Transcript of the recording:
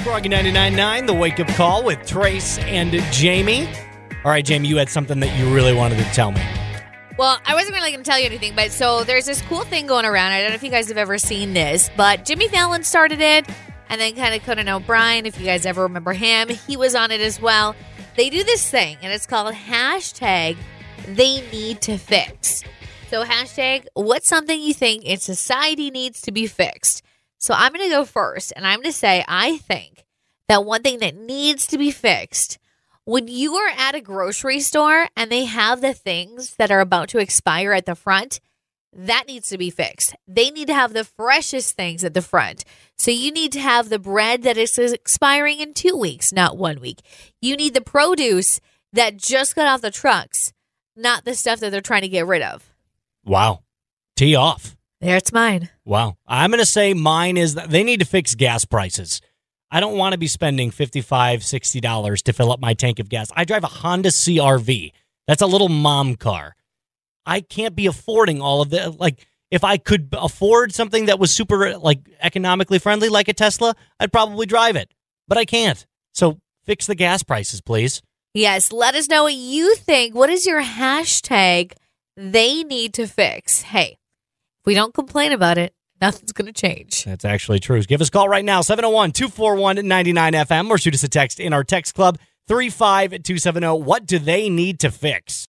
Froggy 99.9, the wake up call with Trace and Jamie. All right, Jamie, you had something that you really wanted to tell me. Well, I wasn't really going to tell you anything, but so there's this cool thing going around. I don't know if you guys have ever seen this, but Jimmy Fallon started it, and then kind of Conan O'Brien, if you guys ever remember him, he was on it as well. They do this thing, and it's called hashtag they need to fix. So, hashtag what's something you think in society needs to be fixed? So, I'm going to go first, and I'm going to say I think that one thing that needs to be fixed when you are at a grocery store and they have the things that are about to expire at the front, that needs to be fixed. They need to have the freshest things at the front. So you need to have the bread that is expiring in two weeks, not one week. You need the produce that just got off the trucks, not the stuff that they're trying to get rid of. Wow. Tee off. There's mine. Wow. I'm going to say mine is that they need to fix gas prices. I don't want to be spending $55, $60 to fill up my tank of gas. I drive a Honda CRV. That's a little mom car. I can't be affording all of the like if I could afford something that was super like economically friendly like a Tesla, I'd probably drive it. But I can't. So fix the gas prices, please. Yes, let us know what you think. What is your hashtag they need to fix? Hey, if we don't complain about it, nothing's going to change. That's actually true. Give us a call right now, 701 241 99FM, or shoot us a text in our text club, 35270. What do they need to fix?